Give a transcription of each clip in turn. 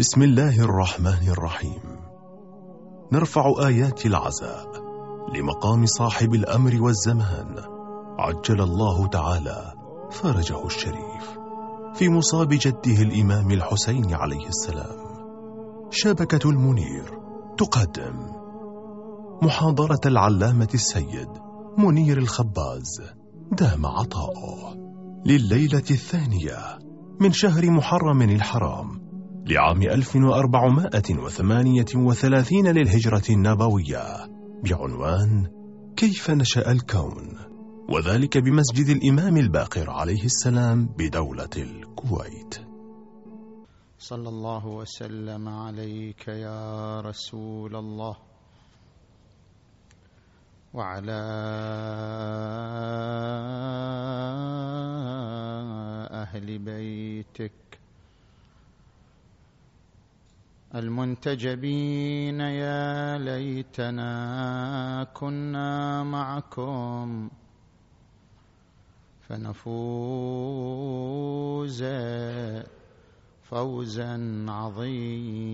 بسم الله الرحمن الرحيم. نرفع آيات العزاء لمقام صاحب الأمر والزمان. عجل الله تعالى فرجه الشريف. في مصاب جده الإمام الحسين عليه السلام. شبكة المنير تقدم. محاضرة العلامة السيد منير الخباز. دام عطاؤه. لليلة الثانية من شهر محرم الحرام لعام 1438 للهجرة النبوية بعنوان كيف نشأ الكون؟ وذلك بمسجد الإمام الباقر عليه السلام بدولة الكويت. صلى الله وسلم عليك يا رسول الله. وعلى أهل بيتك المنتجبين يا ليتنا كنا معكم فنفوز فوزا عظيما.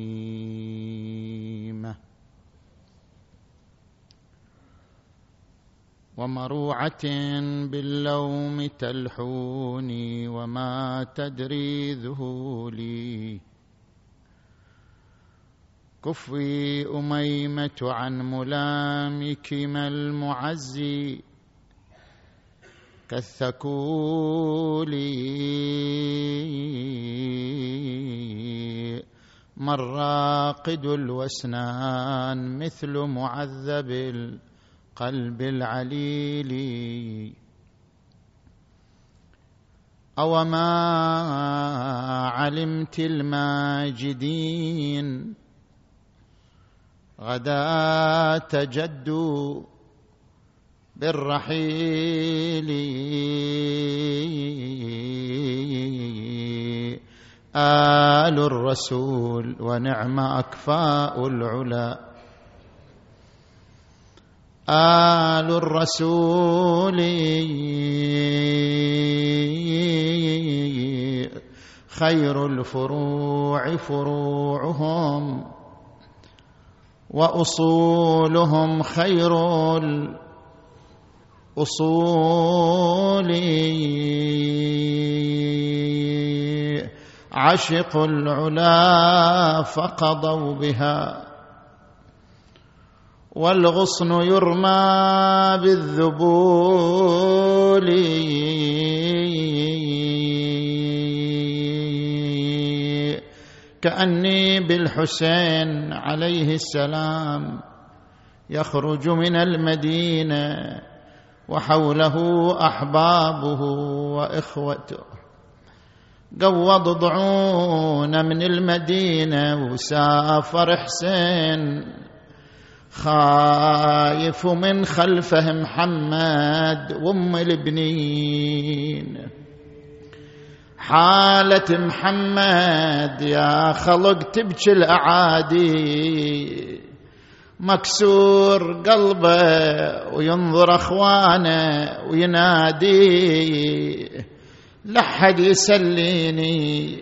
ومروعة باللوم تلحوني وما تدري ذهولي. كفي أميمة عن ملامك ما المعزي كالثكولي مراقد الوسنان مثل معذب القلب العليل أوما علمت الماجدين غدا تجد بالرحيل. آل الرسول ونعم أكفاء العلا. آل الرسول خير الفروع فروعهم. وأصولهم خير الأصول. عشقوا العلا فقضوا بها والغصن يرمى بالذبول. كأني بالحسين عليه السلام يخرج من المدينة وحوله أحبابه وإخوته. قوض ضعون من المدينة وسافر حسين خايف من خلفه محمد وأم البنين حالة محمد يا خلق تبكي الأعادي. مكسور قلبه وينظر أخوانه وينادي. لحد يسليني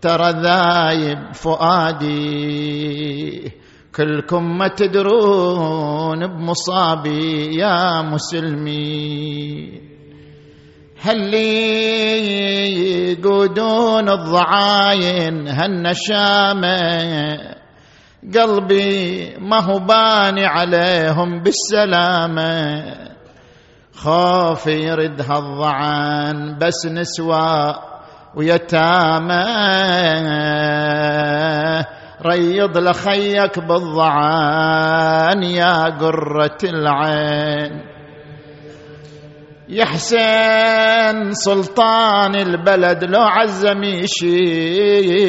ترى ذايب فؤادي. كلكم ما تدرون بمصابي يا مسلمين هل يقودون الضعاين هالنشامة قلبي ما هو باني عليهم بالسلامة. خوف يرد هالضعان بس نسوى ويتامى. ريض لخيك بالضعان يا قرة العين. يا حسين سلطان البلد لو عزم يشيل.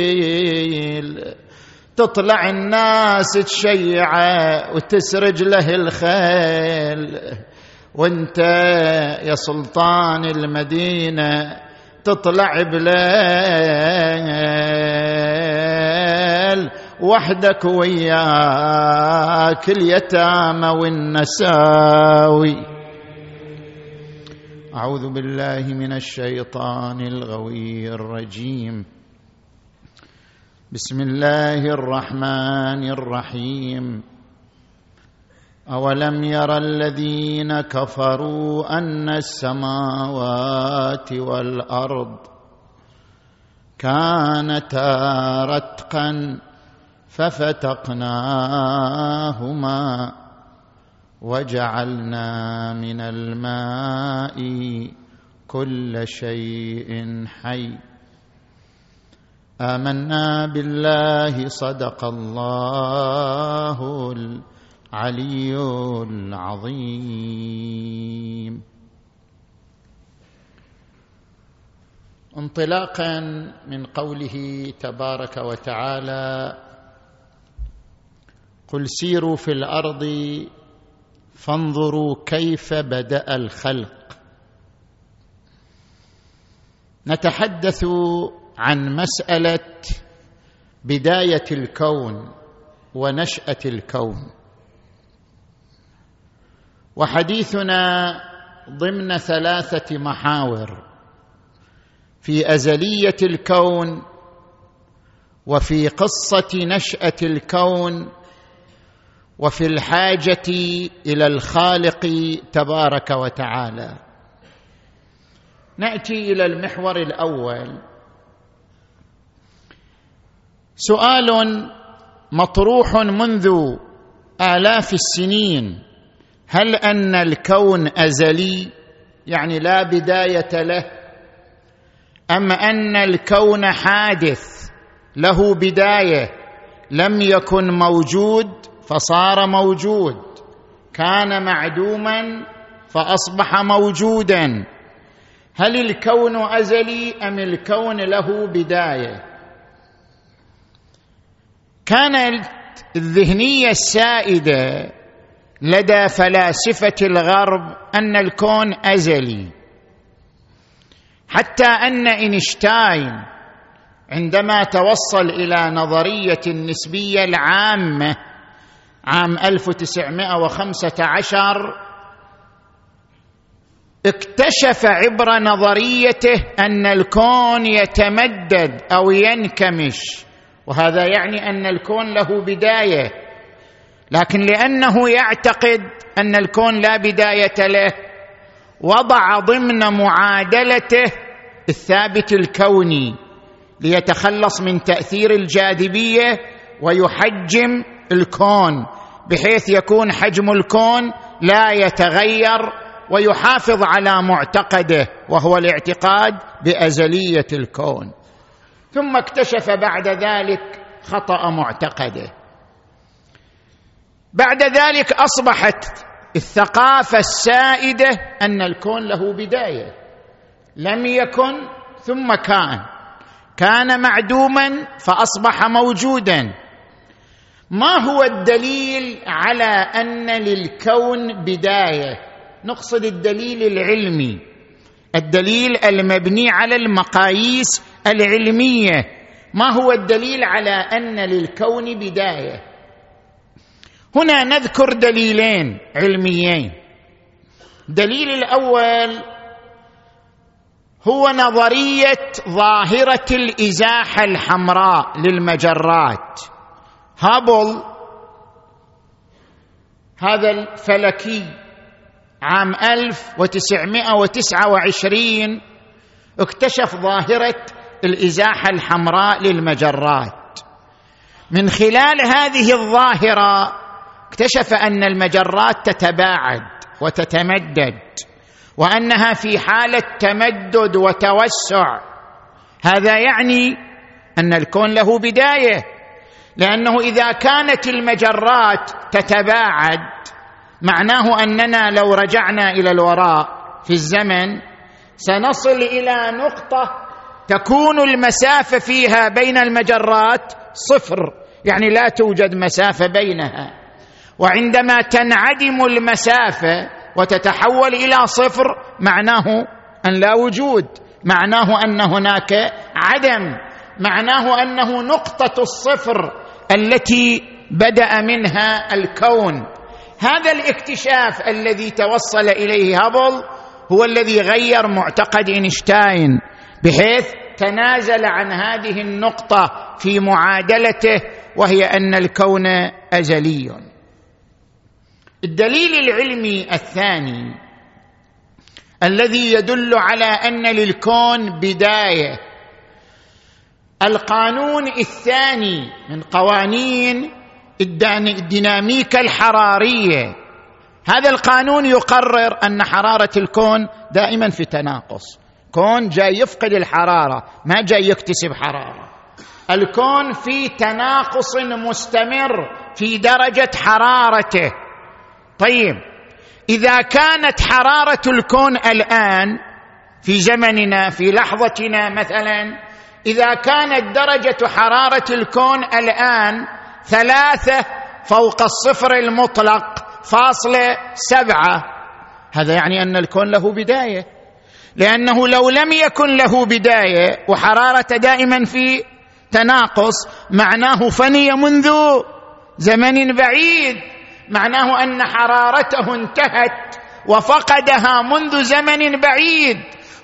تطلع الناس تشيعه وتسرج له الخيل. وانت يا سلطان المدينة تطلع بليل. وحدك وياك اليتامى والنساوي. أعوذ بالله من الشيطان الغوي الرجيم. بسم الله الرحمن الرحيم. أولم ير الذين كفروا أن السماوات والأرض كانتا رتقا ففتقناهما وجعلنا من الماء كل شيء حي. آمنا بالله صدق الله العلي العظيم. انطلاقا من قوله تبارك وتعالى قل سيروا في الأرض فانظروا كيف بدأ الخلق. نتحدث عن مسألة بداية الكون ونشأة الكون. وحديثنا ضمن ثلاثة محاور في أزلية الكون وفي قصة نشأة الكون وفي الحاجة إلى الخالق تبارك وتعالى. نأتي إلى المحور الأول. سؤال مطروح منذ آلاف السنين. هل أن الكون أزلي؟ يعني لا بداية له. أم أن الكون حادث له بداية لم يكن موجود؟ فصار موجود. كان معدوما فأصبح موجودا. هل الكون أزلي أم الكون له بداية؟ كانت الذهنية السائدة لدى فلاسفة الغرب أن الكون أزلي. حتى أن إينشتاين عندما توصل إلى نظرية النسبية العامة عام 1915 اكتشف عبر نظريته أن الكون يتمدد أو ينكمش. وهذا يعني أن الكون له بداية. لكن لأنه يعتقد أن الكون لا بداية له وضع ضمن معادلته الثابت الكوني ليتخلص من تأثير الجاذبية ويحجم الكون. بحيث يكون حجم الكون لا يتغير ويحافظ على معتقده وهو الاعتقاد بأزلية الكون. ثم اكتشف بعد ذلك خطأ معتقده. بعد ذلك أصبحت الثقافة السائدة أن الكون له بداية. لم يكن ثم كان. كان معدوما فأصبح موجودا. ما هو الدليل على أن للكون بداية؟ نقصد الدليل العلمي. الدليل المبني على المقاييس العلمية. ما هو الدليل على أن للكون بداية؟ هنا نذكر دليلين علميين. الدليل الأول هو نظرية ظاهرة الإزاحة الحمراء للمجرات. هابل هذا الفلكي عام 1929 اكتشف ظاهرة الإزاحة الحمراء للمجرات. من خلال هذه الظاهرة اكتشف أن المجرات تتباعد وتتمدد وأنها في حالة تمدد وتوسع. هذا يعني أن الكون له بداية. لأنه إذا كانت المجرات تتباعد معناه أننا لو رجعنا إلى الوراء في الزمن سنصل إلى نقطة تكون المسافة فيها بين المجرات صفر يعني لا توجد مسافة بينها. وعندما تنعدم المسافة وتتحول إلى صفر معناه أن لا وجود معناه أن هناك عدم معناه أنه نقطة الصفر التي بدأ منها الكون. هذا الاكتشاف الذي توصل إليه هابل هو الذي غير معتقد إينشتاين بحيث تنازل عن هذه النقطة في معادلته وهي أن الكون أزلي. الدليل العلمي الثاني الذي يدل على أن للكون بداية القانون الثاني من قوانين الديناميكا الحرارية. هذا القانون يقرر أن حرارة الكون دائما في تناقص. كون جاي يفقد الحرارة ما جاي يكتسب حرارة. الكون في تناقص مستمر في درجة حرارته. طيب إذا كانت حرارة الكون الآن في زمننا في لحظتنا مثلا إذا كانت درجة حرارة الكون الآن ثلاثة فوق الصفر المطلق فاصلة سبعة. هذا يعني أن الكون له بداية. لأنه لو لم يكن له بداية وحرارته دائما في تناقص معناه فني منذ زمن بعيد. معناه أن حرارته انتهت وفقدها منذ زمن بعيد.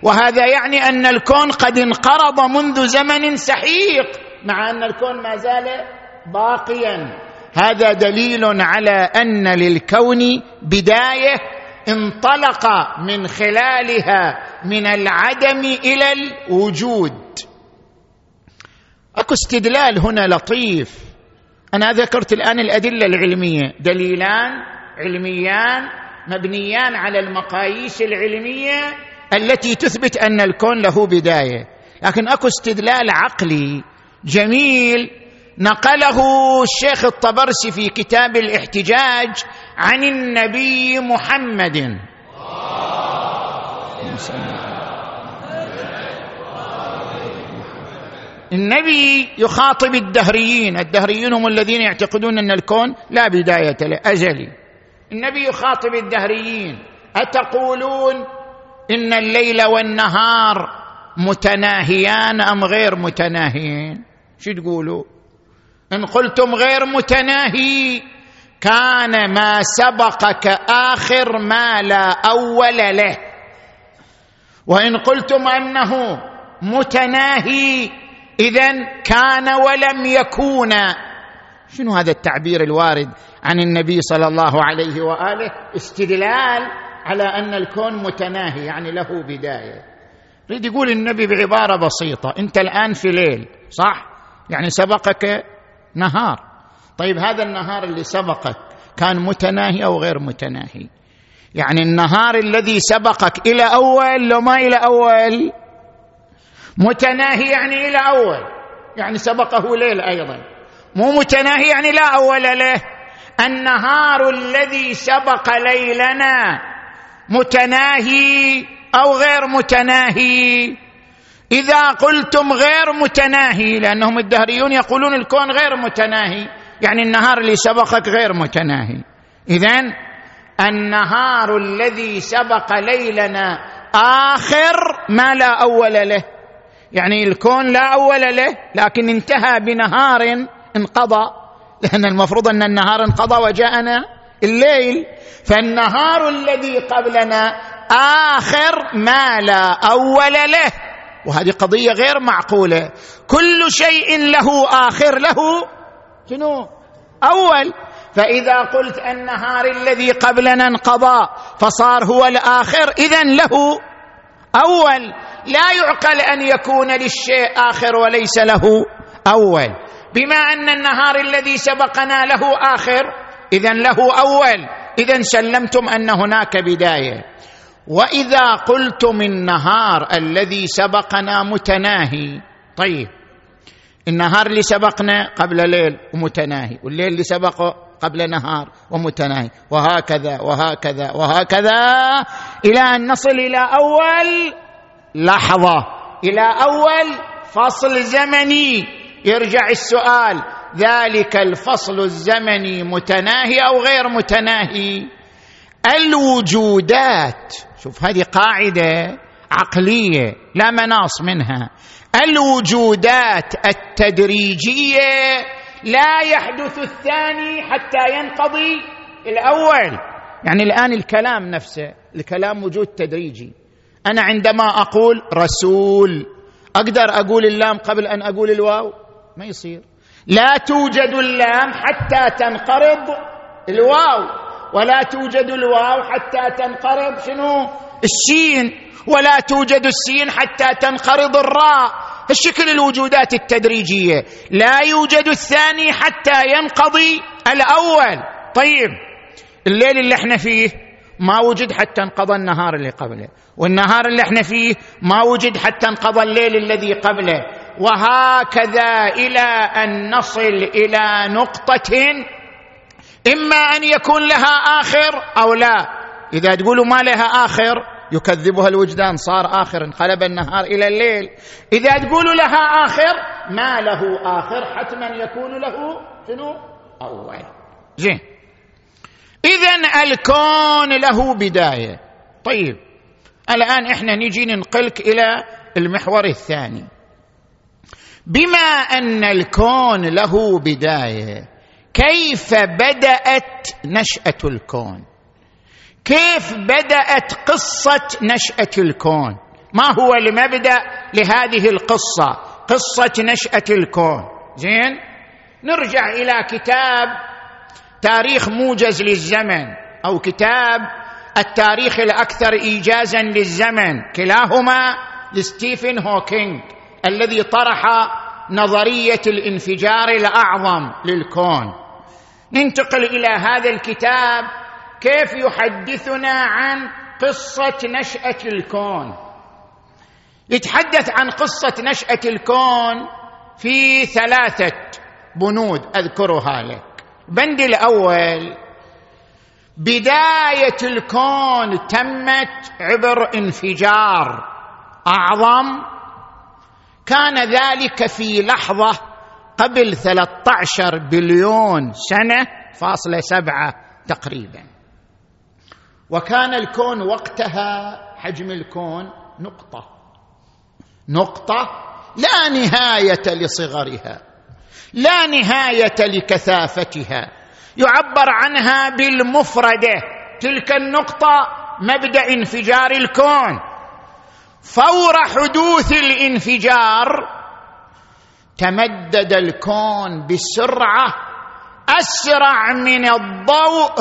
وهذا يعني أن الكون قد انقرض منذ زمن سحيق مع أن الكون ما زال باقيا. هذا دليل على أن للكون بداية انطلق من خلالها من العدم إلى الوجود. أكو استدلال هنا لطيف. أنا ذكرت الآن الأدلة العلمية. دليلان علميان مبنيان على المقاييس العلمية التي تثبت أن الكون له بداية. لكن أكو استدلال عقلي جميل نقله الشيخ الطبرسي في كتاب الاحتجاج عن النبي محمد. النبي يخاطب الدهريين الدهريين هم الذين يعتقدون أن الكون لا بداية له ازلي النبي يخاطب الدهريين. أتقولون إن الليل والنهار متناهيان أم غير متناهيين؟ شو تقولوا؟ إن قلتم غير متناهي كان ما سبقك آخر ما لا أول له. وإن قلتم أنه متناهي اذا كان ولم يكون. شنو هذا التعبير الوارد عن النبي صلى الله عليه وآله؟ استدلال. على أن الكون متناهي يعني له بداية. يريد يقول النبي بعبارة بسيطة أنت الآن في ليل صح؟ يعني سبقك نهار. طيب هذا النهار اللي سبقك كان متناهي أو غير متناهي؟ يعني النهار الذي سبقك إلى أول لو ما إلى أول؟ متناهي يعني إلى أول يعني سبقه ليل أيضا. مو متناهي يعني لا أول له. النهار الذي سبق ليلنا متناهي أو غير متناهي. إذا قلتم غير متناهي لأنهم الدهريون يقولون الكون غير متناهي يعني النهار اللي سبقك غير متناهي. اذا النهار الذي سبق ليلنا آخر ما لا أول له. يعني الكون لا أول له لكن انتهى بنهار انقضى لأن المفروض أن النهار انقضى وجاءنا الليل فالنهار الذي قبلنا آخر ما لا أول له. وهذه قضية غير معقولة. كل شيء له آخر له. شنو؟ أول. فإذا قلت النهار الذي قبلنا انقضى فصار هو الآخر اذا له. أول. لا يعقل أن يكون للشيء آخر وليس له. أول. بما أن النهار الذي سبقنا له آخر اذا له أول. اذا سلمتم أن هناك بداية. وإذا قلتم النهار الذي سبقنا متناهي. طيب. النهار اللي سبقنا قبل ليل ومتناهي والليل اللي سبقه قبل نهار ومتناهي. وهكذا وهكذا وهكذا إلى أن نصل إلى أول لحظة. إلى أول فصل زمني. يرجع السؤال. ذلك الفصل الزمني متناهي أو غير متناهي. الوجودات شوف هذه قاعدة عقلية لا مناص منها. الوجودات التدريجية لا يحدث الثاني حتى ينقضي الأول. يعني الآن الكلام نفسه الكلام وجود تدريجي. أنا عندما أقول رسول أقدر أقول اللام قبل أن أقول الواو؟ ما يصير. لا توجد اللام حتى تنقرض الواو ولا توجد الواو حتى تنقرض شنو؟ السين ولا توجد السين حتى تنقرض الراء. الشكل الوجودات التدريجية. لا يوجد الثاني حتى ينقضي الأول. طيب الليل اللي إحنا فيه ما وجد حتى انقضى النهار اللي قبله والنهار اللي إحنا فيه ما وجد حتى انقضى الليل الذي قبله. وهكذا إلى أن نصل إلى نقطة إما أن يكون لها آخر أو لا. إذا تقولوا ما لها آخر يكذبها الوجدان صار آخر انقلب النهار إلى الليل. إذا تقولوا لها آخر ما له آخر حتما يكون له شنو؟ أول. زين. اذا الكون له بداية. طيب. الآن إحنا نجي ننقلك إلى المحور الثاني. بما أن الكون له بداية. كيف بدأت نشأة الكون؟ كيف بدأت قصة نشأة الكون؟ ما هو المبدأ لهذه القصة؟ قصة نشأة الكون. زين؟ نرجع إلى كتاب تاريخ موجز للزمن أو كتاب التاريخ الأكثر ايجازا للزمن. كلاهما لستيفن هوكينج الذي طرح نظرية الانفجار الأعظم للكون. ننتقل إلى هذا الكتاب كيف يحدثنا عن قصة نشأة الكون. يتحدث عن قصة نشأة الكون في ثلاثة بنود أذكرها لك. البند الأول بداية الكون تمت عبر انفجار أعظم كان ذلك في لحظة قبل 13 بليون سنة فاصله سبعة تقريبا. وكان الكون وقتها حجم الكون نقطة. نقطة لا نهاية لصغرها لا نهاية لكثافتها. يعبر عنها بالمفردة. تلك النقطة مبدأ انفجار الكون. فور حدوث الانفجار تمدد الكون بسرعة أسرع من الضوء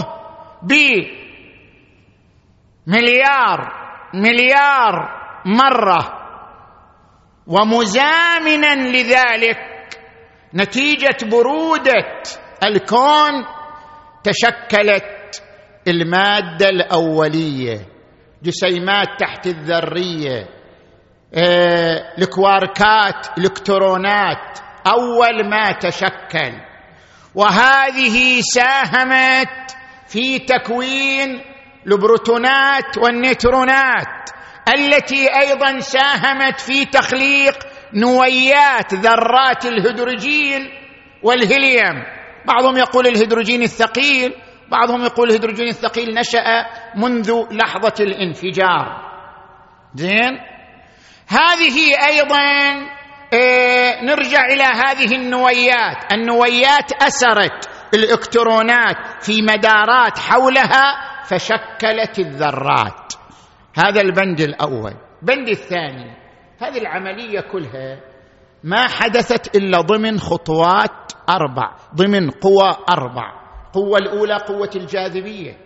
بمليار مليار مرة. ومزامنا لذلك نتيجة برودة الكون تشكلت المادة الأولية. جسيمات تحت الذرية. آه، الكواركات الكترونات. أول ما تشكل. وهذه ساهمت في تكوين البروتونات والنيترونات التي أيضا ساهمت في تخليق نويات ذرات الهيدروجين والهيليوم. بعضهم يقول الهيدروجين الثقيل بعضهم يقول الهيدروجين الثقيل نشأ منذ لحظة الانفجار. زين؟ هذه أيضا إيه نرجع إلى هذه النويات. النويات أسرت الإلكترونات في مدارات حولها فشكلت الذرات. هذا البند الأول. البند الثاني. هذه العملية كلها ما حدثت إلا ضمن خطوات أربع ضمن قوى أربع. القوة الأولى قوة الجاذبية.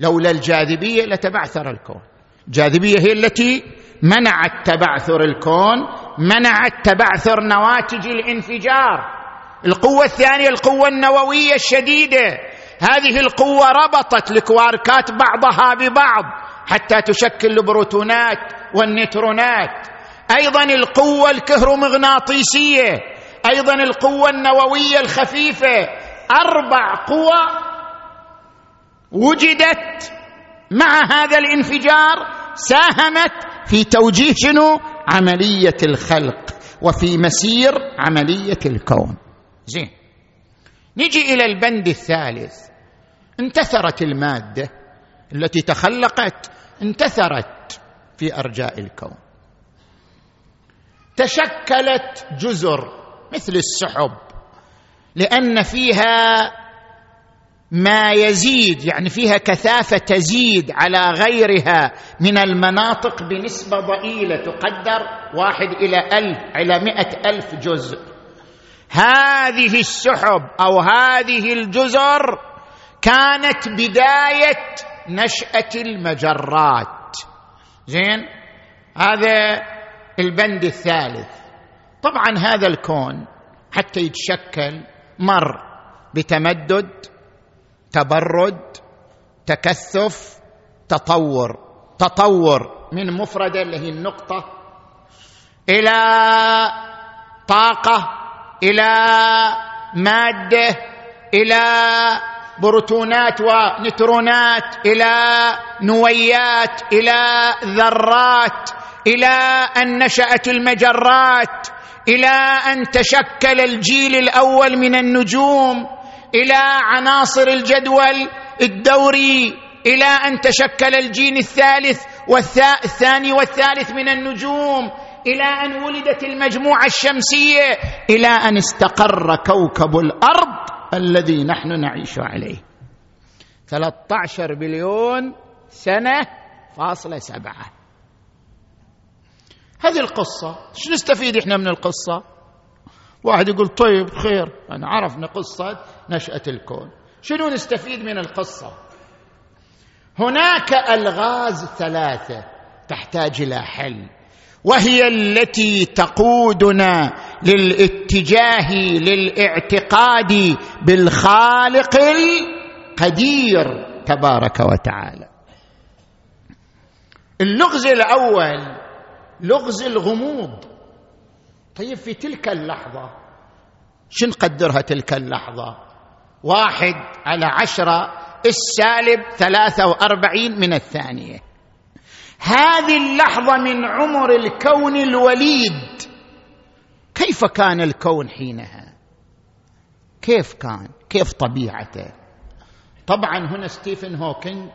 لولا الجاذبية لتبعثر الكون. الجاذبية هي التي منعت تبعثر الكون منعت تبعثر نواتج الانفجار. القوة الثانية القوة النووية الشديدة. هذه القوة ربطت الكواركات بعضها ببعض حتى تشكل البروتونات والنيترونات. أيضا القوة الكهرومغناطيسية أيضا القوة النووية الخفيفة. أربع قوى وجدت مع هذا الانفجار ساهمت في توجيه شنو؟ عملية الخلق وفي مسير عملية الكون. زين. نجي إلى البند الثالث. انتثرت المادة التي تخلقت انتثرت في أرجاء الكون. تشكلت جزر مثل السحب. لأن فيها ما يزيد يعني فيها كثافة تزيد على غيرها من المناطق بنسبة ضئيلة تقدر واحد إلى ألف إلى مائه ألف جزء. هذه السحب أو هذه الجزر كانت بداية نشأة المجرات. زين؟ هذا البند الثالث. طبعا هذا الكون حتى يتشكل مر بتمدد تبرد تكثف تطور. تطور من مفرده اللي هي النقطة إلى طاقة إلى مادة إلى بروتونات ونترونات إلى نويات إلى ذرات إلى أن نشأت المجرات. إلى أن تشكل الجيل الأول من النجوم إلى عناصر الجدول الدوري إلى أن تشكل الجيل الثالث والثاني والثالث من النجوم إلى أن ولدت المجموعة الشمسية إلى أن استقر كوكب الأرض الذي نحن نعيش عليه. 13 بليون سنة فاصلة سبعة. هذه القصة شو نستفيد إحنا من القصة؟ واحد يقول طيب خير أنا عرفنا قصة نشأة الكون. شنو نستفيد من القصة؟ هناك ألغاز ثلاثة تحتاج إلى حل وهي التي تقودنا للاتجاه للاعتقاد بالخالق القدير تبارك وتعالى. اللغز الأول لغز الغموض. طيب في تلك اللحظة شو نقدرها تلك اللحظة؟ واحد على عشرة السالب ثلاثة وأربعين من الثانية. هذه اللحظة من عمر الكون الوليد. كيف كان الكون حينها؟ كيف كان؟ كيف طبيعته؟ طبعا هنا ستيفن هوكينج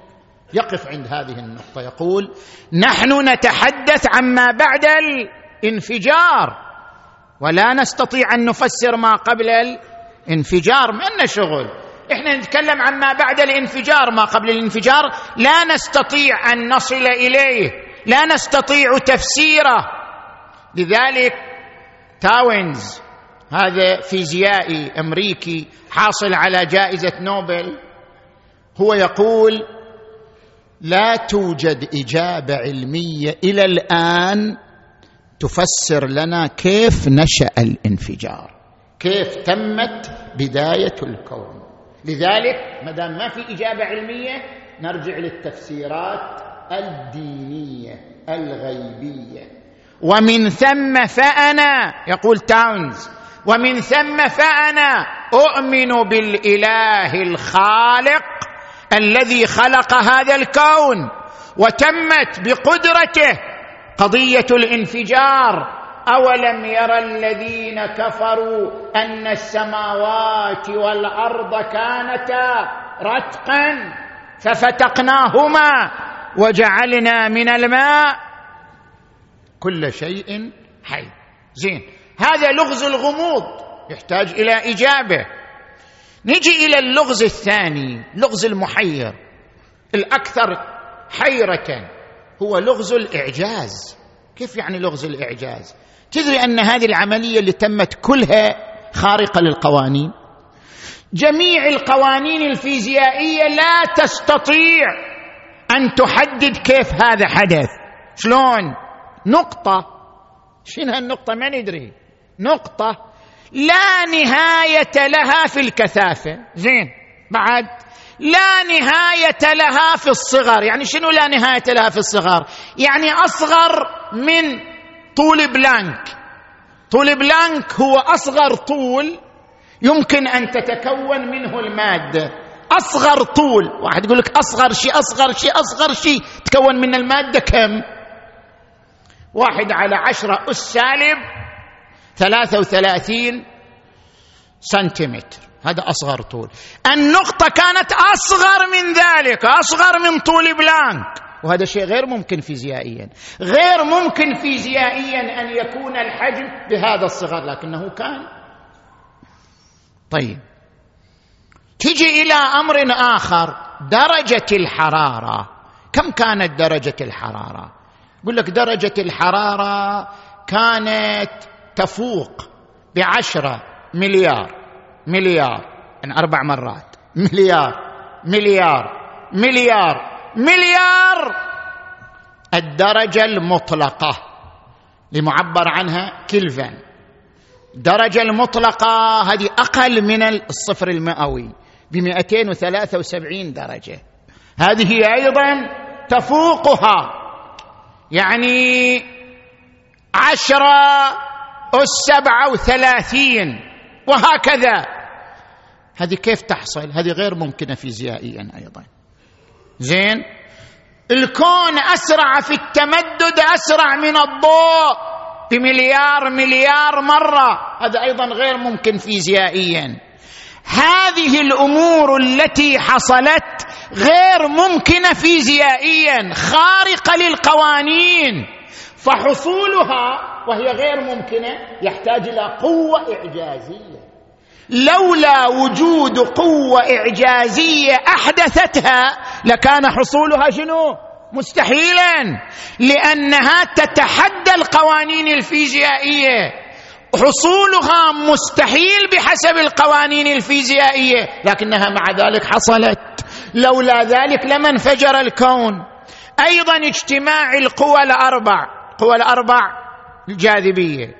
يقف عند هذه النقطة. يقول نحن نتحدث عما بعد الانفجار ولا نستطيع أن نفسر ما قبل الانفجار. ما شغل إحنا نتكلم عما بعد الانفجار. ما قبل الانفجار؟ لا نستطيع أن نصل إليه لا نستطيع تفسيره. لذلك تاوينز هذا فيزيائي أمريكي حاصل على جائزة نوبل هو يقول لا توجد إجابة علمية إلى الآن تفسر لنا كيف نشأ الانفجار. كيف تمت بداية الكون. لذلك ما دام ما في إجابة علمية نرجع للتفسيرات الدينية الغيبية. ومن ثم فأنا يقول تاونز ومن ثم فأنا أؤمن بالإله الخالق الذي خلق هذا الكون وتمت بقدرته قضية الانفجار. أولم يرى الذين كفروا أن السماوات والأرض كانتا رتقا ففتقناهما وجعلنا من الماء كل شيء حي. زين. هذا لغز الغموض يحتاج إلى اجابه نجي إلى اللغز الثاني لغز المحير. الأكثر حيرة هو لغز الإعجاز. كيف يعني لغز الإعجاز؟ تدري أن هذه العملية اللي تمت كلها خارقة للقوانين؟ جميع القوانين الفيزيائية لا تستطيع أن تحدد كيف هذا حدث. شلون؟ نقطة. شنو هالنقطة؟ ما ندري. نقطة. لا نهاية لها في الكثافة. زين بعد. لا نهاية لها في الصغر. يعني شنو لا نهاية لها في الصغر؟ يعني أصغر من طول بلانك. طول بلانك هو أصغر طول يمكن أن تتكون منه المادة. أصغر طول. واحد يقول لك أصغر شيء أصغر شيء أصغر شيء. تكون من المادة كم؟ واحد على عشرة أس سالب ثلاثة وثلاثين سنتيمتر. هذا أصغر طول. النقطة كانت أصغر من ذلك أصغر من طول بلانك. وهذا شيء غير ممكن فيزيائيا. غير ممكن فيزيائيا أن يكون الحجم بهذا الصغر لكنه كان. طيب. تجي إلى أمر آخر درجة الحرارة. كم كانت درجة الحرارة؟ يقول لك درجة الحرارة كانت تفوق بعشرة مليار مليار يعني أربع مرات. مليار مليار مليار مليار. الدرجة المطلقة لمعبر عنها كلفن درجة المطلقة هذه أقل من الصفر المئوي ب 273 درجة. هذه أيضا تفوقها يعني عشرة السبعة وثلاثين. وهكذا. هذه كيف تحصل؟ هذه غير ممكنة فيزيائيا أيضا. زين؟ الكون أسرع في التمدد أسرع من الضوء بمليار مليار مرة. هذا أيضا غير ممكن فيزيائيا. هذه الأمور التي حصلت غير ممكنة فيزيائيا. خارقة للقوانين. فحصولها وهي غير ممكنة يحتاج إلى قوة إعجازية. لولا وجود قوة إعجازية أحدثتها لكان حصولها شنو؟ مستحيلا. لأنها تتحدى القوانين الفيزيائية. حصولها مستحيل بحسب القوانين الفيزيائية لكنها مع ذلك حصلت. لولا ذلك لما انفجر الكون. أيضا اجتماع القوى الأربع. قوى الأربع الجاذبيه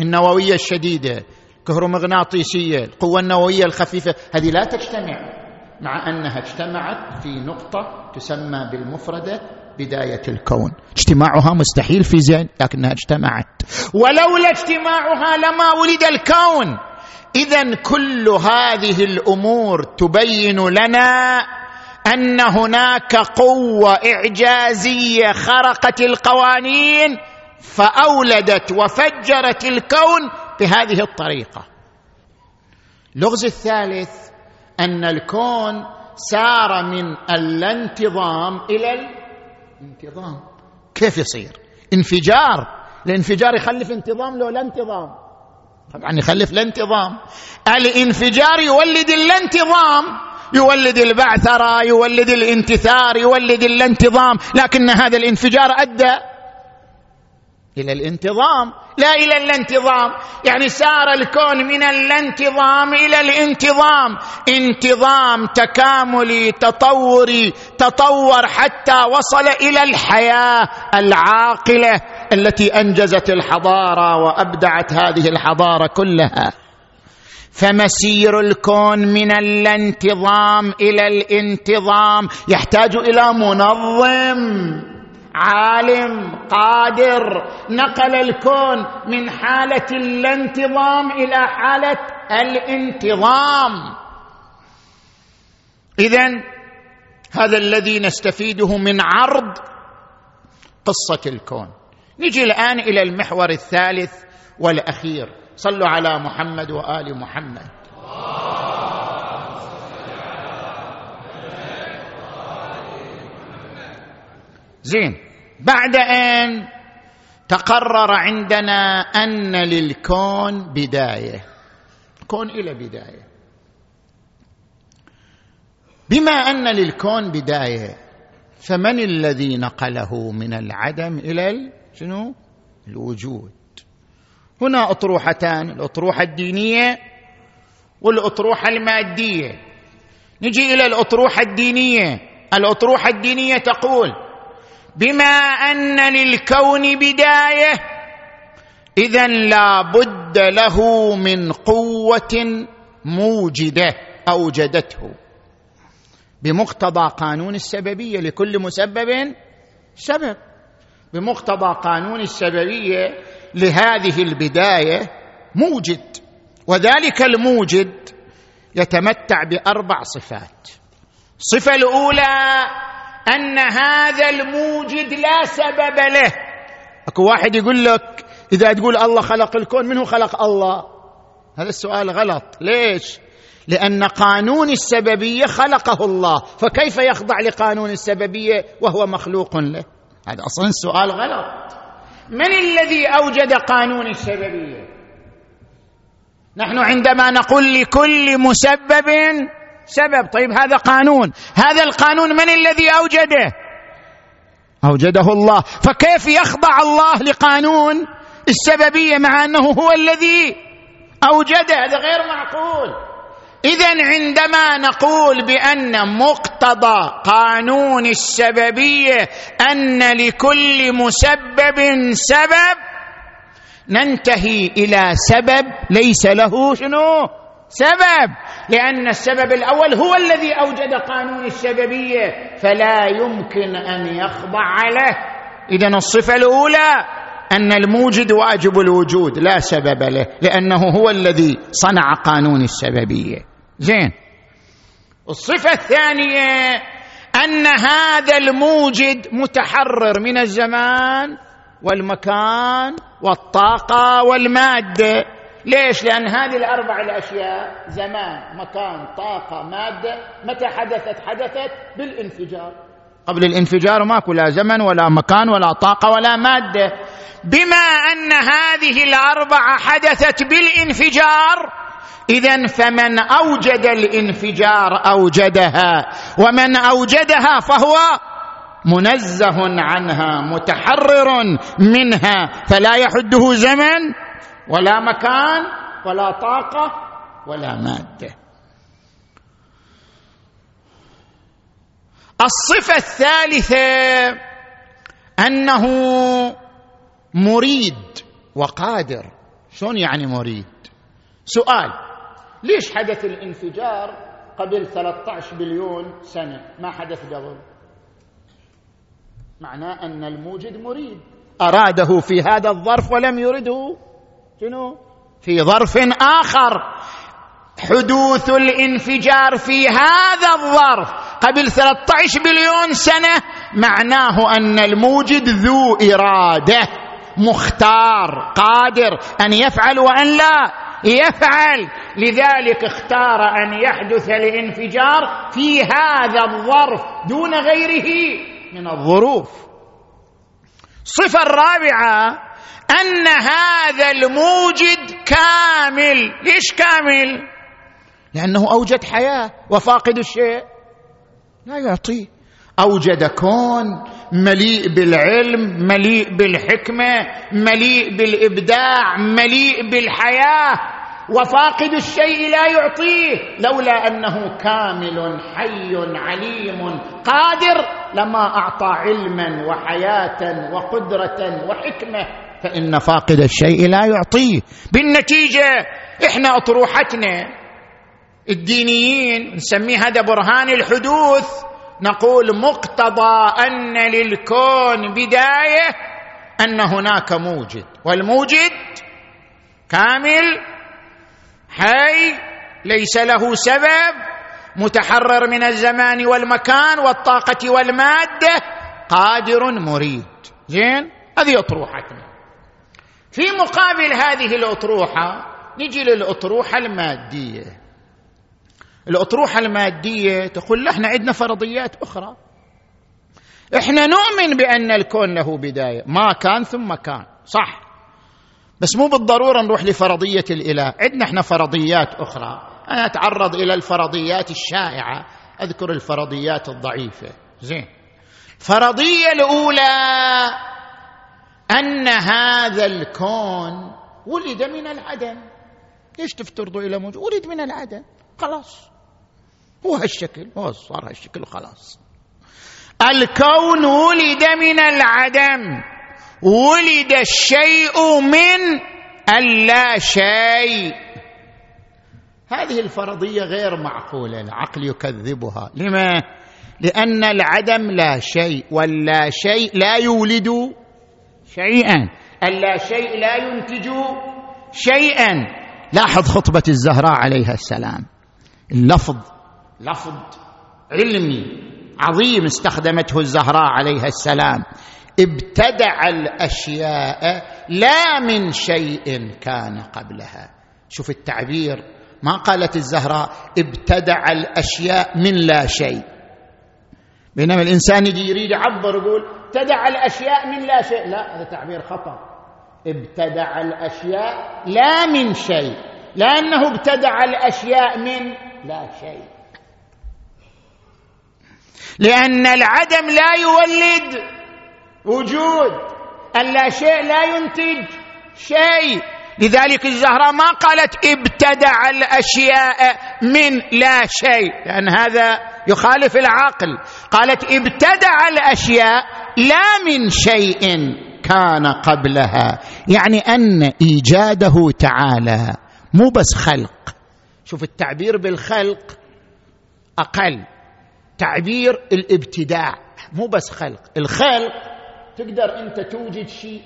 النووية الشديدة الكهرومغناطيسيه القوة النووية الخفيفة هذه لا تجتمع مع أنها اجتمعت في نقطة تسمى بالمفردة بداية الكون. اجتماعها مستحيل في زين لكنها اجتمعت. ولولا اجتماعها لما ولد الكون. اذا كل هذه الأمور تبين لنا أن هناك قوة إعجازية خرقت القوانين فأولدت وفجرت الكون بهذه الطريقة. اللغز الثالث أن الكون سار من اللانتظام إلى الانتظام كيف يصير؟ انفجار. الانفجار يخلف انتظام لو لا انتظام. طبعا يخلف الانتظام الانفجار يولد الانتظام. يولد البعثرة يولد الانتثار يولد الانتظام لكن هذا الانفجار أدى إلى الانتظام. لا إلى الانتظام. يعني سار الكون من الانتظام إلى الانتظام. انتظام تكاملي تطوري تطور حتى وصل إلى الحياة العاقلة التي أنجزت الحضارة وأبدعت هذه الحضارة كلها. فمسير الكون من الانتظام إلى الانتظام. يحتاج إلى منظم عالم قادر. نقل الكون من حالة الانتظام إلى حالة الانتظام. اذا هذا الذي نستفيده من عرض قصة الكون. نجي الآن إلى المحور الثالث والأخير. صلوا على محمد وآل محمد. زين. بعد أن تقرر عندنا أن للكون بداية. كون إلى بداية. بما أن للكون بداية فمن الذي نقله من العدم إلى شنو؟ الوجود. هنا أطروحتان الأطروحة الدينية والأطروحة المادية. نجي إلى الأطروحة الدينية. الأطروحة الدينية تقول بما أن للكون بداية اذا لا بد له من قوة موجدة أوجدته. بمقتضى قانون السببية لكل مسبب سبب. بمقتضى قانون السببية لهذه البداية موجد وذلك الموجد يتمتع بأربع صفات. الصفة الأولى أن هذا الموجد لا سبب له. أكو واحد يقول لك إذا تقول الله خلق الكون منه خلق الله؟ هذا السؤال غلط. ليش؟ لأن قانون السببية خلقه الله. فكيف يخضع لقانون السببية وهو مخلوق له؟ هذا أصلا السؤال غلط. من الذي أوجد قانون السببيه نحن عندما نقول لكل مسبب سبب. طيب هذا قانون. هذا القانون من الذي أوجده؟ أوجده الله. فكيف يخضع الله لقانون السببيه مع أنه هو الذي أوجده؟ هذا غير معقول. اذا عندما نقول بأن مقتضى قانون السببية أن لكل مسبب سبب ننتهي إلى سبب ليس له شنو؟ سبب. لأن السبب الأول هو الذي أوجد قانون السببية فلا يمكن أن يخضع له. اذا الصفة الأولى أن الموجد واجب الوجود لا سبب له لأنه هو الذي صنع قانون السببية. زين. الصفة الثانية أن هذا الموجد متحرر من الزمان والمكان والطاقة والمادة. ليش؟ لأن هذه الأربع الأشياء زمان مكان طاقة مادة متى حدثت؟ حدثت بالانفجار. قبل الانفجار ماكو لا زمن ولا مكان ولا طاقة ولا مادة. بما أن هذه الأربعة حدثت بالانفجار اذا فمن أوجد الانفجار أوجدها ومن أوجدها فهو منزه عنها متحرر منها فلا يحده زمن ولا مكان ولا طاقة ولا مادة. الصفة الثالثة أنه مريد وقادر. شلون يعني مريد؟ سؤال ليش حدث الانفجار قبل 13 بليون سنة؟ ما حدث قبل. معناه أن الموجد مريد. أراده في هذا الظرف ولم يرده. شنو؟ في ظرف آخر. حدوث الانفجار في هذا الظرف. قبل 13 بليون سنة معناه أن الموجد ذو إرادة مختار قادر أن يفعل وأن لا يفعل. لذلك اختار أن يحدث الانفجار في هذا الظرف دون غيره من الظروف. الصفه الرابعه أن هذا الموجد كامل. ليش كامل؟ لأنه أوجد حياة وفاقد الشيء. لا يعطيه اوجد كون مليء بالعلم مليء بالحكمة مليء بالإبداع مليء بالحياة. وفاقد الشيء لا يعطيه لولا أنه كامل حي عليم قادر. لما أعطى علما وحياة وقدرة وحكمة فإن فاقد الشيء لا يعطيه. بالنتيجة إحنا أطروحتنا الدينيين نسميه هذا برهان الحدوث. نقول مقتضى أن للكون بداية أن هناك موجد. والموجد كامل حي ليس له سبب متحرر من الزمان والمكان والطاقة والمادة قادر مريد. زين؟ هذه اطروحتنا في مقابل هذه الأطروحة نجي للأطروحة المادية. الأطروحة المادية تقول إحنا عندنا فرضيات أخرى. إحنا نؤمن بأن الكون له بداية ما كان ثم كان صح. بس مو بالضرورة نروح لفرضية الإله عندنا إحنا فرضيات أخرى. أنا أتعرض إلى الفرضيات الشائعة أذكر الفرضيات الضعيفة. زين. الفرضيه الأولى أن هذا الكون ولد من العدم. ليش تفترضوا إلى موجود؟ ولد من العدم. خلاص. هو هالشكل هو صار هالشكل خلاص الكون ولد من العدم ولد الشيء من اللا شيء. هذه الفرضية غير معقولة العقل يكذبها. لما؟ لأن العدم لا شيء واللا شيء لا يولد شيئا. اللا شيء لا ينتج شيئا. لاحظ خطبة الزهراء عليها السلام. اللفظ لفظ علمي عظيم استخدمته الزهراء عليها السلام. ابتدع الأشياء لا من شيء كان قبلها. شوف التعبير. ما قالت الزهراء؟ ابتدع الأشياء من لا شيء. بينما الإنسان يجي يريد يعبر يقول ابتدع الأشياء من لا شيء. لا هذا تعبير خطأ. ابتدع الأشياء لا من شيء. لأنه ابتدع الأشياء من لا شيء. لأن العدم لا يولد. وجود. اللا شيء لا ينتج. شيء. لذلك الزهراء ما قالت ابتدع الأشياء من لا شيء لأن هذا يخالف العقل. قالت ابتدع الأشياء لا من شيء كان قبلها. يعني أن إيجاده تعالى مو بس خلق. شوف التعبير بالخلق أقل. تعبير الابتداع مو بس خلق. الخلق تقدر أنت توجد شيء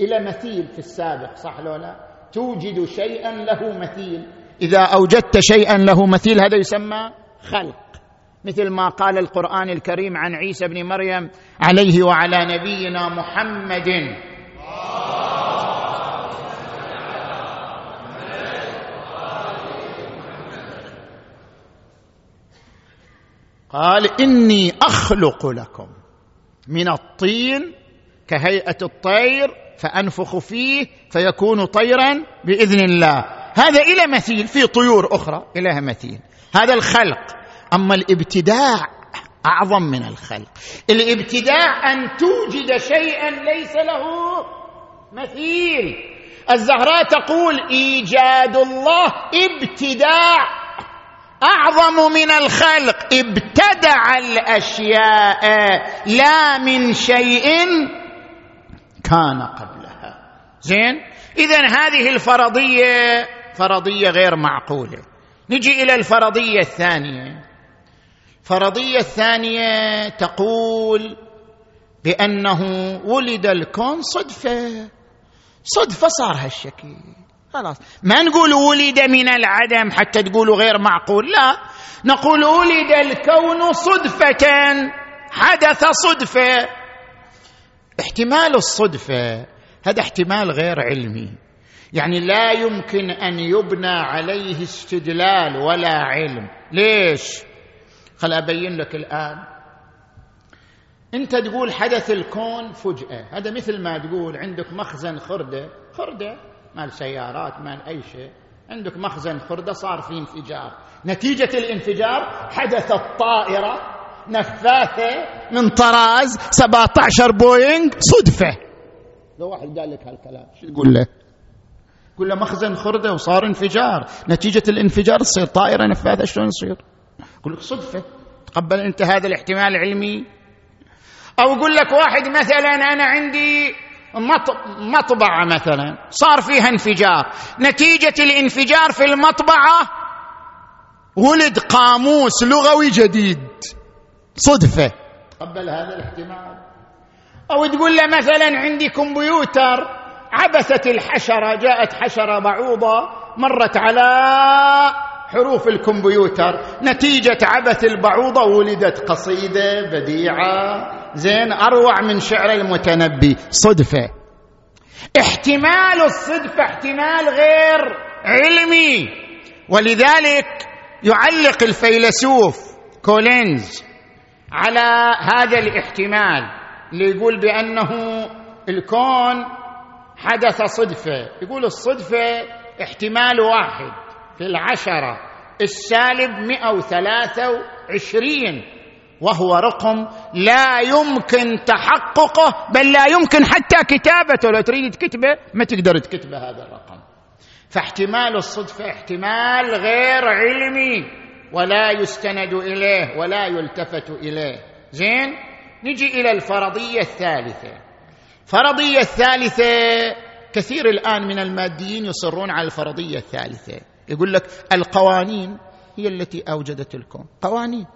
إلى مثيل في السابق صح لو لا؟ توجد شيئا له مثيل. إذا أوجدت شيئا له مثيل هذا يسمى خلق. مثل ما قال القرآن الكريم عن عيسى بن مريم عليه وعلى نبينا محمد قال إني أخلق لكم من الطين كهيئة الطير فأنفخ فيه فيكون طيرا بإذن الله. هذا إلى مثيل في طيور أخرى الها مثيل. هذا الخلق. أما الابتداع أعظم من الخلق. الابتداع أن توجد شيئا ليس له مثيل. الزهراء تقول إيجاد الله ابتداع أعظم من الخلق. ابتدع الأشياء لا من شيء كان قبلها. زين؟ اذا هذه الفرضية فرضية غير معقولة. نجي إلى الفرضية الثانية. الفرضيه الثانية تقول بأنه ولد الكون صدفة. صدفة صار هالشكل. خلاص. ما نقول ولد من العدم حتى تقولوا غير معقول لا. نقول ولد الكون صدفة حدث صدفة. احتمال الصدفة هذا احتمال غير علمي. يعني لا يمكن أن يبنى عليه استدلال ولا علم. ليش؟ خل أبين لك الآن. أنت تقول حدث الكون فجأة. هذا مثل ما تقول عندك مخزن خردة. خردة. مال سيارات مال أي شيء. عندك مخزن خرده صار في انفجار. نتيجة الانفجار حدثت طائره نفاثة من طراز 17 بوينغ صدفة. لو واحد قال لك هالكلام شو تقول له؟ قول له مخزن خرده وصار انفجار. نتيجة الانفجار تصير طائرة نفاثة شلون يصير؟ يقول لك صدفة. تقبل أنت هذا الاحتمال العلمي؟ أو يقول لك واحد مثلا أنا عندي مطبعه مثلا. صار فيها انفجار. نتيجة الانفجار في المطبعة ولد قاموس لغوي جديد. صدفة. تقبل هذا الاحتمال. أو تقول له مثلا عندي كمبيوتر عبثت الحشرة جاءت حشرة بعوضة مرت على حروف الكمبيوتر. نتيجة عبث البعوضة ولدت قصيدة بديعة. زين أروع من شعر المتنبي. صدفة. احتمال الصدفة احتمال غير علمي. ولذلك يعلق الفيلسوف كولينز على هذا الاحتمال اللي يقول بأنه الكون حدث صدفة. يقول الصدفة احتمال واحد. في العشرة السالب 123 وهو رقم لا يمكن تحققه بل لا يمكن حتى كتابته لو تريد تكتبه ما تقدر تكتبه هذا الرقم. فاحتمال الصدفة احتمال غير علمي ولا يستند إليه ولا يلتفت إليه. زين؟ نجي إلى الفرضية الثالثة. الفرضيه الثالثة كثير الآن من الماديين يصرون على الفرضية الثالثة. يقول لك القوانين هي التي أوجدت الكون. قوانين.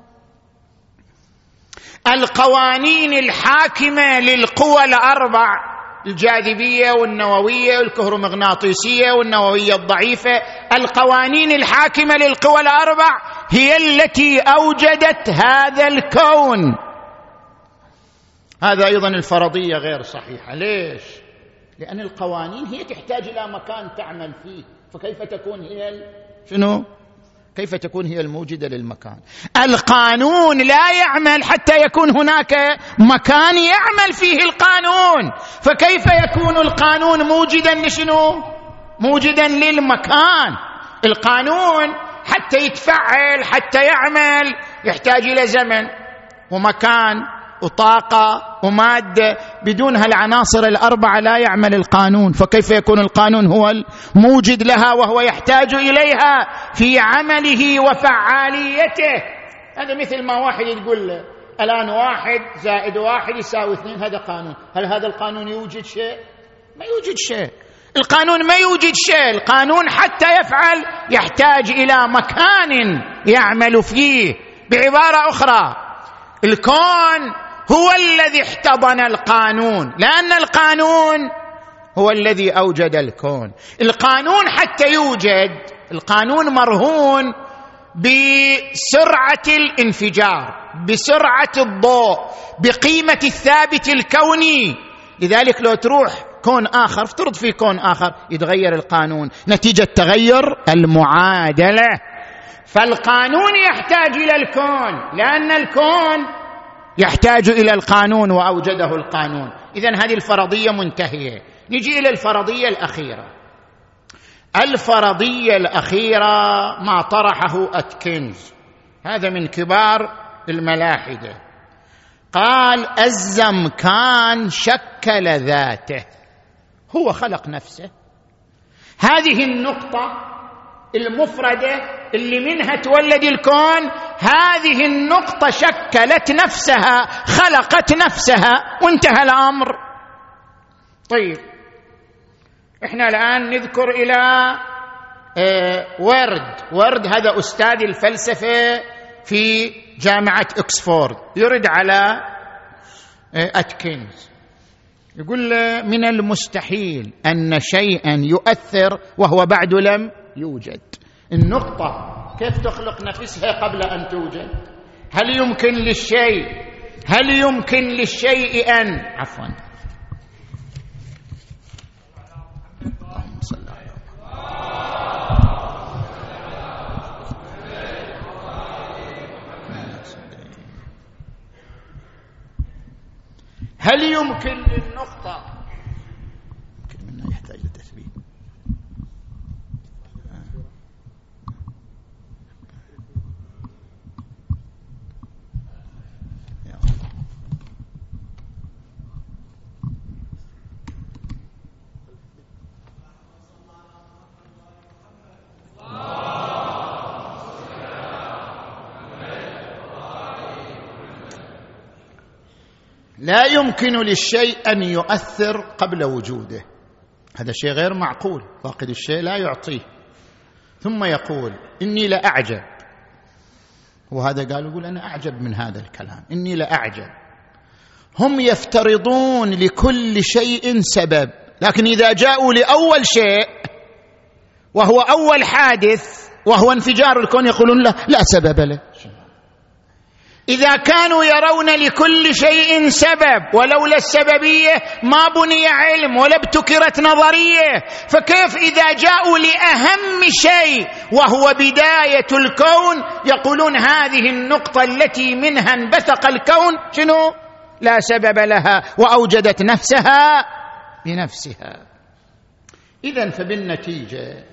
القوانين الحاكمة للقوى الأربع الجاذبية والنووية والكهرومغناطيسية والنووية الضعيفة. القوانين الحاكمة للقوى الأربع هي التي أوجدت هذا الكون. هذا أيضا الفرضية غير صحيحة. ليش؟ لأن القوانين هي تحتاج إلى مكان تعمل فيه. فكيف تكون هي شنو؟ كيف تكون هي الموجدة للمكان؟ القانون لا يعمل حتى يكون هناك مكان يعمل فيه القانون. فكيف يكون القانون موجدا لشنو؟ موجدا للمكان. القانون حتى يتفعل حتى يعمل يحتاج إلى زمن ومكان. وطاقة ومادة بدون هالعناصر الأربعة لا يعمل القانون. فكيف يكون القانون هو الموجد لها وهو يحتاج إليها في عمله وفعاليته؟ هذا مثل ما واحد يقول له الآن واحد زائد واحد يساوي اثنين هذا قانون. هل هذا القانون يوجد شيء؟ ما يوجد شيء. القانون ما يوجد شيء. القانون حتى يفعل يحتاج إلى مكان يعمل فيه بعبارة أخرى. الكون هو الذي احتضن القانون. لأن القانون هو الذي أوجد الكون. القانون حتى يوجد القانون مرهون بسرعة الانفجار بسرعة الضوء بقيمة الثابت الكوني. لذلك لو تروح كون آخر افترض في كون آخر يتغير القانون. نتيجة تغير المعادلة. فالقانون يحتاج إلى الكون. لأن الكون يحتاج إلى القانون وأوجده القانون. اذا هذه الفرضية منتهية. نجي إلى الفرضية الأخيرة. الفرضية الأخيرة ما طرحه أتكنز. هذا من كبار الملاحدة. قال الزمكان شكل ذاته. هو خلق نفسه. هذه النقطة المفرده اللي منها تولد الكون هذه النقطة شكلت نفسها خلقت نفسها وانتهى الأمر. طيب إحنا الآن نذكر إلى آه، ورد. ورد هذا أستاذ الفلسفة في جامعة أكسفورد يرد على آه، أتكنز. يقول من المستحيل أن شيئا يؤثر وهو بعد لم يوجد. النقطة كيف تخلق نفسها قبل أن توجد؟ هل يمكن للشيء؟ هل يمكن للشيء أن؟ عفوا. اللهم صل على هل يمكن للنقطة لا يمكن للشيء أن يؤثر قبل وجوده. هذا شيء غير معقول. فاقد الشيء لا يعطيه. ثم يقول إني لاعجب وهذا قال يقول أنا أعجب من هذا الكلام. إني لاعجب هم يفترضون لكل شيء سبب. لكن إذا جاءوا لأول شيء وهو أول حادث وهو انفجار الكون يقولون لا لا سبب له. إذا كانوا يرون لكل شيء سبب ولولا السببية ما بني علم ولا ابتكرت نظرية. فكيف إذا جاءوا لأهم شيء وهو بداية الكون يقولون هذه النقطة التي منها انبثق الكون؟ شنو؟ لا سبب لها وأوجدت نفسها بنفسها. اذا فبالنتيجة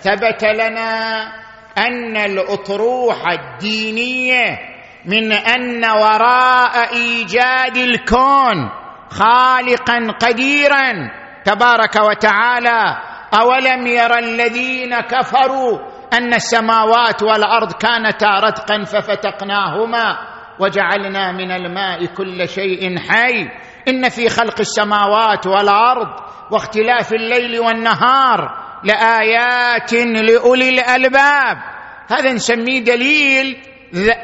ثبت لنا أن الاطروحه الدينية من أن وراء إيجاد الكون خالقا قديرا. تبارك وتعالى أولم ير الذين كفروا أن السماوات والأرض كانتا رتقا ففتقناهما وجعلنا من الماء كل شيء حي. إن في خلق السماوات والأرض واختلاف الليل والنهار لآيات لأولي الألباب. هذا نسميه دليل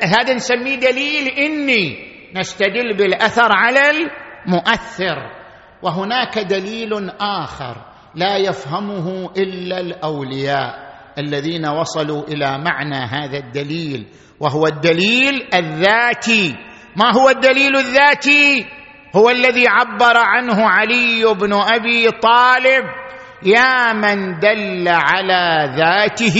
هذا نسميه دليل إني نستدل بالأثر على المؤثر. وهناك دليل آخر لا يفهمه إلا الأولياء الذين وصلوا إلى معنى هذا الدليل وهو الدليل الذاتي. ما هو الدليل الذاتي؟ هو الذي عبر عنه علي بن أبي طالب. يا من دل على ذاته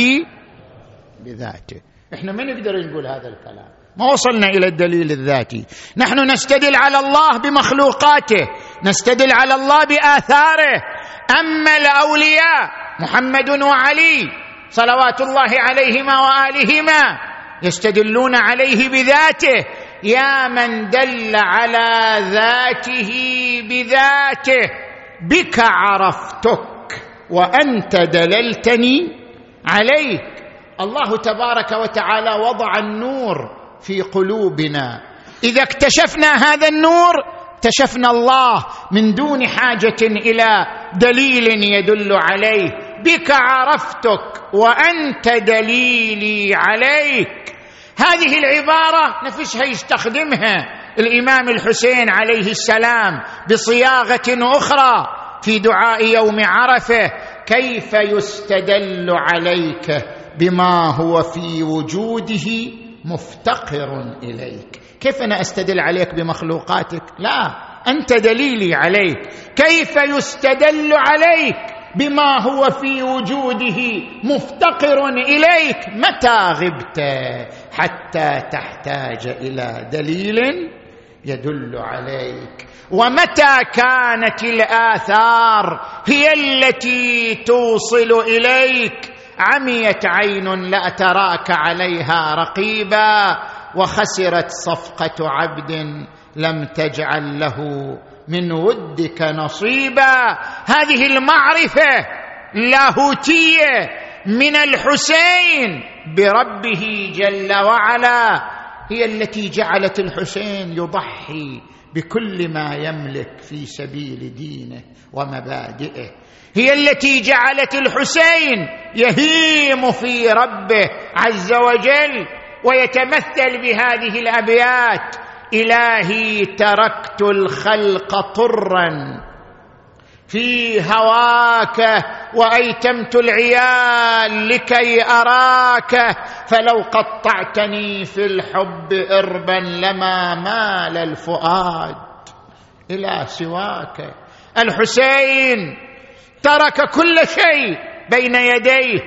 بذاته. إحنا ما نقدر نقول هذا الكلام. ما وصلنا إلى الدليل الذاتي. نحن نستدل على الله بمخلوقاته نستدل على الله بآثاره. أما الأولياء محمد وعلي صلوات الله عليهما وآلهما يستدلون عليه بذاته. يا من دل على ذاته بذاته بك عرفتك وأنت دللتني عليك. الله تبارك وتعالى وضع النور في قلوبنا. إذا اكتشفنا هذا النور اكتشفنا الله من دون حاجة إلى دليل يدل عليه. بك عرفتك وأنت دليلي عليك. هذه العبارة نفسها يستخدمها الإمام الحسين عليه السلام بصياغة أخرى. في دعاء يوم عرفة كيف يستدل عليك بما هو في وجوده مفتقر إليك؟ كيف أنا أستدل عليك بمخلوقاتك؟ لا أنت دليلي عليك. كيف يستدل عليك بما هو في وجوده مفتقر إليك؟ متى غبت حتى تحتاج إلى دليل يدل عليك؟ ومتى كانت الآثار هي التي توصل إليك؟ عميت عين لا تراك عليها رقيبا وخسرت صفقة عبد لم تجعل له من ودك نصيبا. هذه المعرفة لاهوتية من الحسين بربه جل وعلا. هي التي جعلت الحسين يضحي بكل ما يملك في سبيل دينه ومبادئه. هي التي جعلت الحسين يهيم في ربه عز وجل ويتمثل بهذه الأبيات. إلهي تركت الخلق طرا في هواك وأيتمت العيال لكي أراك فلو قطعتني في الحب إربا لما مال الفؤاد إلى سواك. الحسين ترك كل شيء بين يديه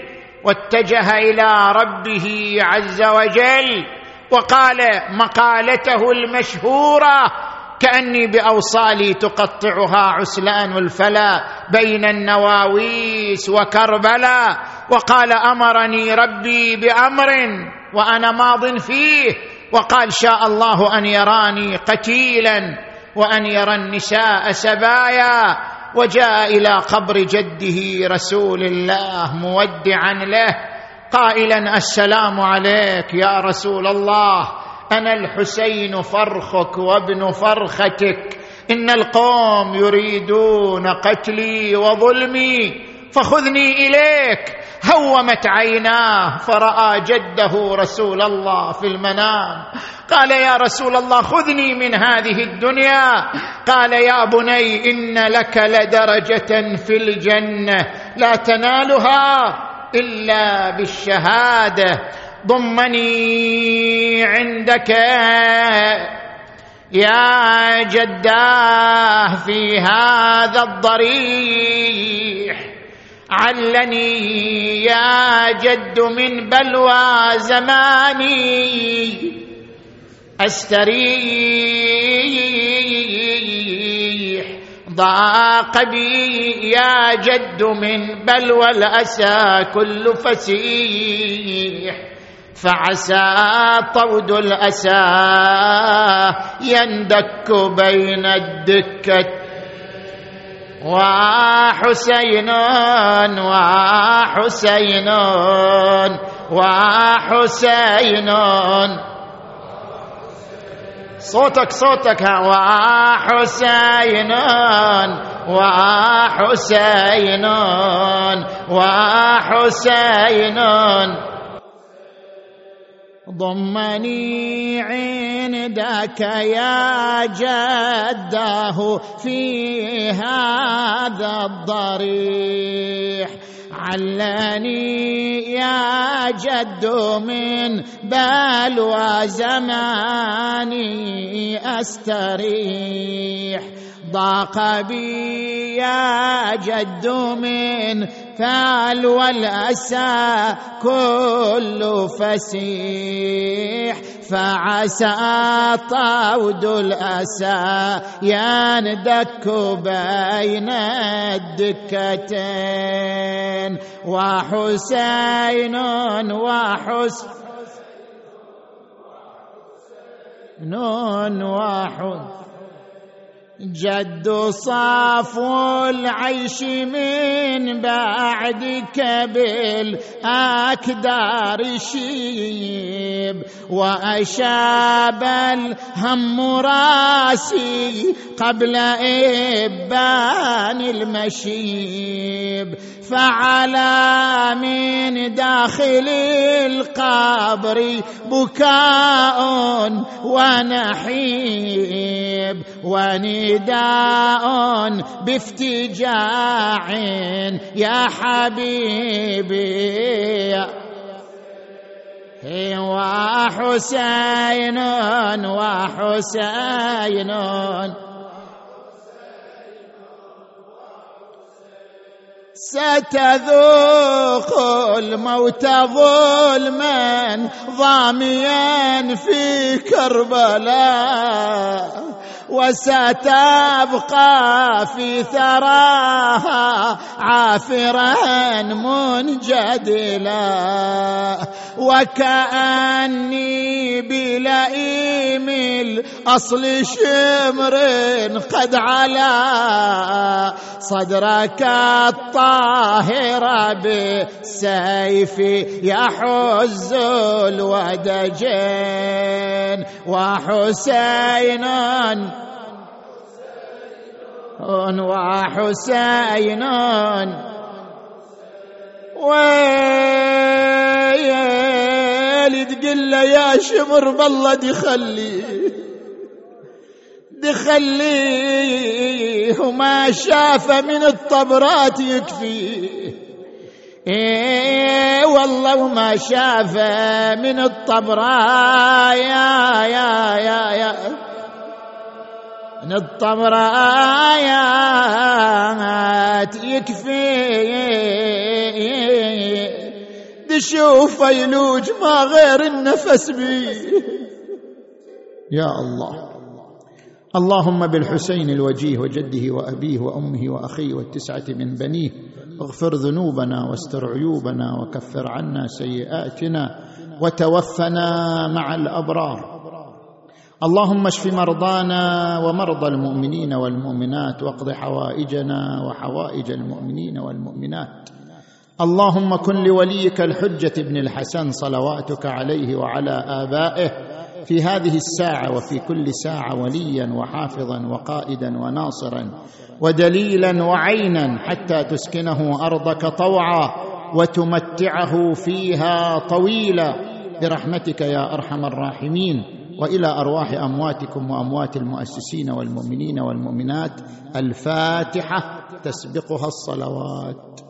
واتجه إلى ربه عز وجل وقال مقالته المشهورة كأني بأوصالي تقطعها عسلان الفلا بين النواويس وكربلاء وقال أمرني ربي بأمر وأنا ماض فيه وقال شاء الله أن يراني قتيلا وأن يرى النساء سبايا وجاء إلى قبر جده رسول الله مودعا له قائلا السلام عليك يا رسول الله أنا الحسين فرخك وابن فرختك. إن القوم يريدون قتلي وظلمي فخذني إليك. هومت عيناه فرأى جده رسول الله في المنام. قال يا رسول الله خذني من هذه الدنيا. قال يا بني إن لك لدرجة في الجنة لا تنالها إلا بالشهادة. ضمني عندك يا جداه في هذا الضريح. علني يا جد من بلوى زماني. أستريح. ضاق بي يا جد من بلوى الأسى كل فسيح. فعسى طود الأسى يندك بين الدكة. وحسين وحسين وحسين. صوتك صوتك وحسين وحسين وحسين. ضمني عندك يا جده في هذا الضريح. علني يا جد من بلوى زماني أستريح. ضاق بي يا جد من فال والأسى كل فسيح. فعسى طود الأسى يندك بين الدكتين. وحسين وحسين نون واحد جد صافو العيش من بعدك بالأكدار شيب وأشاب الهم راسي قبل إبان المشيب. فعلى من داخل القبر بكاء ونحيب ونداء بافتجاع. يا حبيبي وحسين وحسين. ستذوق الموت ظلما ضاميا في كربلاء وستبقى في ثراها عافرا منجدلا. وكأني بلئيم الأصل شمر قد علا صدرك الطاهر بالسيف يحز الودجين وحسين وحسين ويلي تقول له يا شمر بالله دخلي. دخليه وما شاف من الطبرات يكفي. إيه والله وما شاف من الطبرات. يا يا يا يا. من الطبرات يكفي. تشوف يلوج ما غير النفس بي. يا الله. اللهم بالحسين الوجيه وجده وأبيه وأمه وأخيه والتسعة من بنيه اغفر ذنوبنا واستر عيوبنا وكفر عنا سيئاتنا وتوفنا مع الأبرار. اللهم اشف مرضانا ومرضى المؤمنين والمؤمنات واقض حوائجنا وحوائج المؤمنين والمؤمنات. اللهم كن لوليك الحجة ابن الحسن صلواتك عليه وعلى آبائه في هذه الساعة وفي كل ساعة وليا وحافظا وقائدا وناصرا ودليلا وعينا حتى تسكنه أرضك طوعا وتمتعه فيها طويلا برحمتك يا أرحم الراحمين وإلى أرواح أمواتكم وأموات المؤسسين والمؤمنين والمؤمنات الفاتحة تسبقها الصلوات